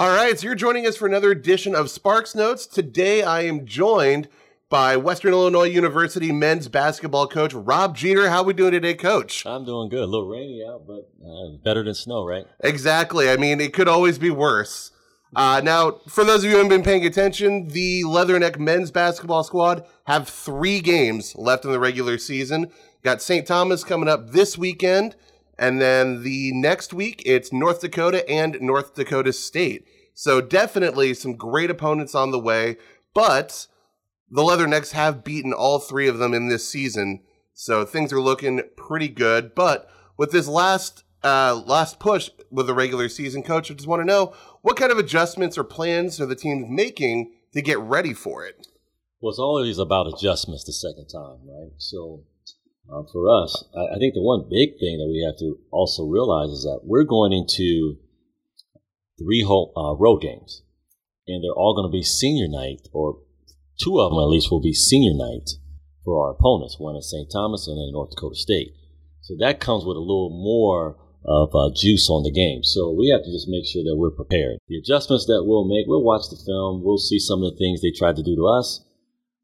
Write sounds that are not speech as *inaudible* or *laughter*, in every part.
All right, so you're joining us for another edition of Sparks Notes. Today I am joined by Western Illinois University men's basketball coach Rob Jeter. How we doing today, coach? I'm doing good. A little rainy out, but uh, better than snow, right? Exactly. I mean, it could always be worse. Uh, now, for those of you who haven't been paying attention, the Leatherneck men's basketball squad have three games left in the regular season. Got St. Thomas coming up this weekend, and then the next week it's North Dakota and North Dakota State. So definitely some great opponents on the way, but the Leathernecks have beaten all three of them in this season, so things are looking pretty good. But with this last uh, last push with the regular season, coach, I just want to know what kind of adjustments or plans are the teams making to get ready for it. Well, it's always about adjustments the second time, right? So uh, for us, I, I think the one big thing that we have to also realize is that we're going into three whole, uh, road games, and they're all going to be senior night, or two of them at least will be senior night for our opponents. One at St. Thomas and then North Dakota State. So that comes with a little more of uh, juice on the game. So we have to just make sure that we're prepared. The adjustments that we'll make, we'll watch the film, we'll see some of the things they tried to do to us.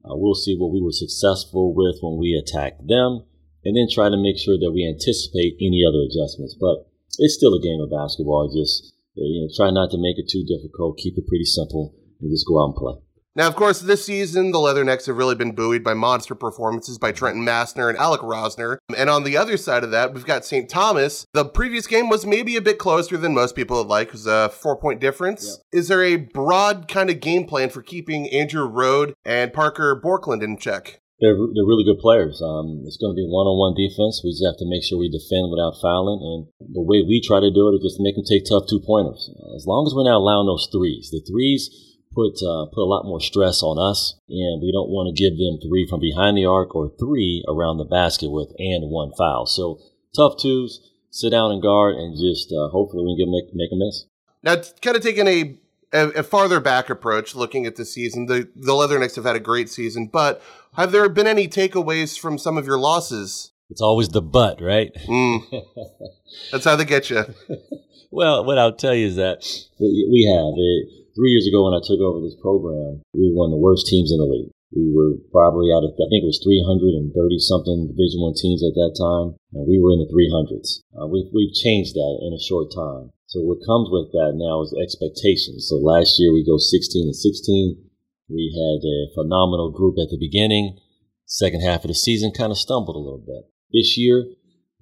Uh, we'll see what we were successful with when we attacked them, and then try to make sure that we anticipate any other adjustments. But it's still a game of basketball. Just you know, try not to make it too difficult. Keep it pretty simple, and just go out and play. Now, of course, this season, the Leathernecks have really been buoyed by monster performances by Trenton Massner and Alec Rosner. And on the other side of that, we've got St. Thomas. The previous game was maybe a bit closer than most people would like. It was a four point difference. Yep. Is there a broad kind of game plan for keeping Andrew Rohde and Parker Bjorklund in check? They're, they're really good players. Um, it's going to be one on one defense. We just have to make sure we defend without fouling. And the way we try to do it is just make them take tough two pointers. As long as we're not allowing those threes, the threes put uh, put a lot more stress on us, and we don't want to give them three from behind the arc or three around the basket with and one foul. So tough twos, sit down and guard, and just uh, hopefully we can make make a miss. Now, kind of taking a, a, a farther back approach, looking at the season, the the Leathernecks have had a great season, but have there been any takeaways from some of your losses? It's always the but, right? Mm. *laughs* That's how they get you. *laughs* well, what I'll tell you is that we, we have it three years ago when I took over this program, we were one of the worst teams in the league. We were probably out of, I think it was 330 something Division One teams at that time, and we were in the 300s. Uh, we've, we've changed that in a short time. So what comes with that now is expectations. So last year we go 16 and 16. We had a phenomenal group at the beginning. Second half of the season kind of stumbled a little bit. This year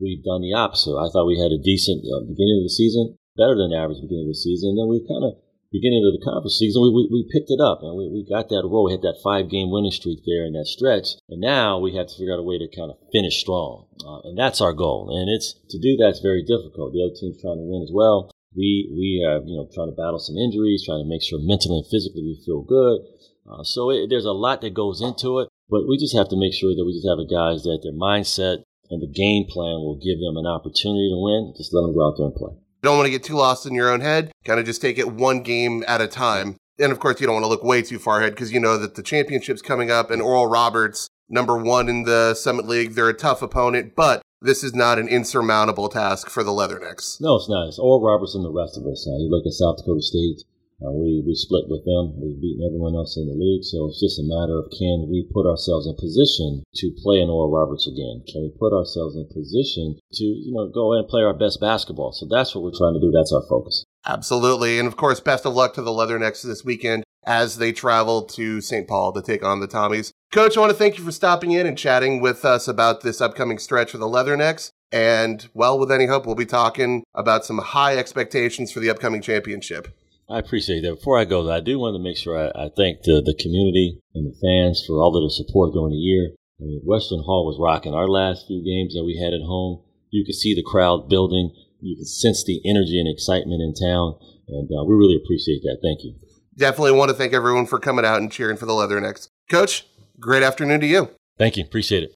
we've done the opposite. I thought we had a decent uh, beginning of the season, better than average beginning of the season. And then we've kind of beginning of the conference season, we, we, we picked it up and we, we got that roll, hit that five game winning streak there in that stretch. And now we have to figure out a way to kind of finish strong. Uh, and that's our goal. And it's to do that's very difficult. The other team's trying to win as well. We, we are, you know, trying to battle some injuries, trying to make sure mentally and physically we feel good. Uh, so it, there's a lot that goes into it, but we just have to make sure that we just have a guys that their mindset and the game plan will give them an opportunity to win. Just let them go out there and play. You don't want to get too lost in your own head. Kind of just take it one game at a time. And of course, you don't want to look way too far ahead because you know that the championship's coming up and Oral Roberts, number one in the Summit League, they're a tough opponent, but this is not an insurmountable task for the Leathernecks. No, it's not. It's Oral Roberts and the rest of us. Uh, you look at South Dakota State, uh, we, we split with them. We've beaten everyone else in the league. So it's just a matter of can we put ourselves in position to play in Oral Roberts again? Can we put ourselves in position to, you know, go and play our best basketball? So that's what we're trying to do. That's our focus. Absolutely. And of course, best of luck to the Leathernecks this weekend as they travel to St. Paul to take on the Tommies. Coach, I want to thank you for stopping in and chatting with us about this upcoming stretch for the Leathernecks. And well, with any hope, we'll be talking about some high expectations for the upcoming championship. I appreciate that. Before I go, though, I do want to make sure I, I thank the, the community and the fans for all of the support during the year. I mean, Western Hall was rocking. Our last few games that we had at home, you could see the crowd building. You could sense the energy and excitement in town. And uh, we really appreciate that. Thank you. Definitely want to thank everyone for coming out and cheering for the Leathernecks. Coach, great afternoon to you. Thank you. Appreciate it.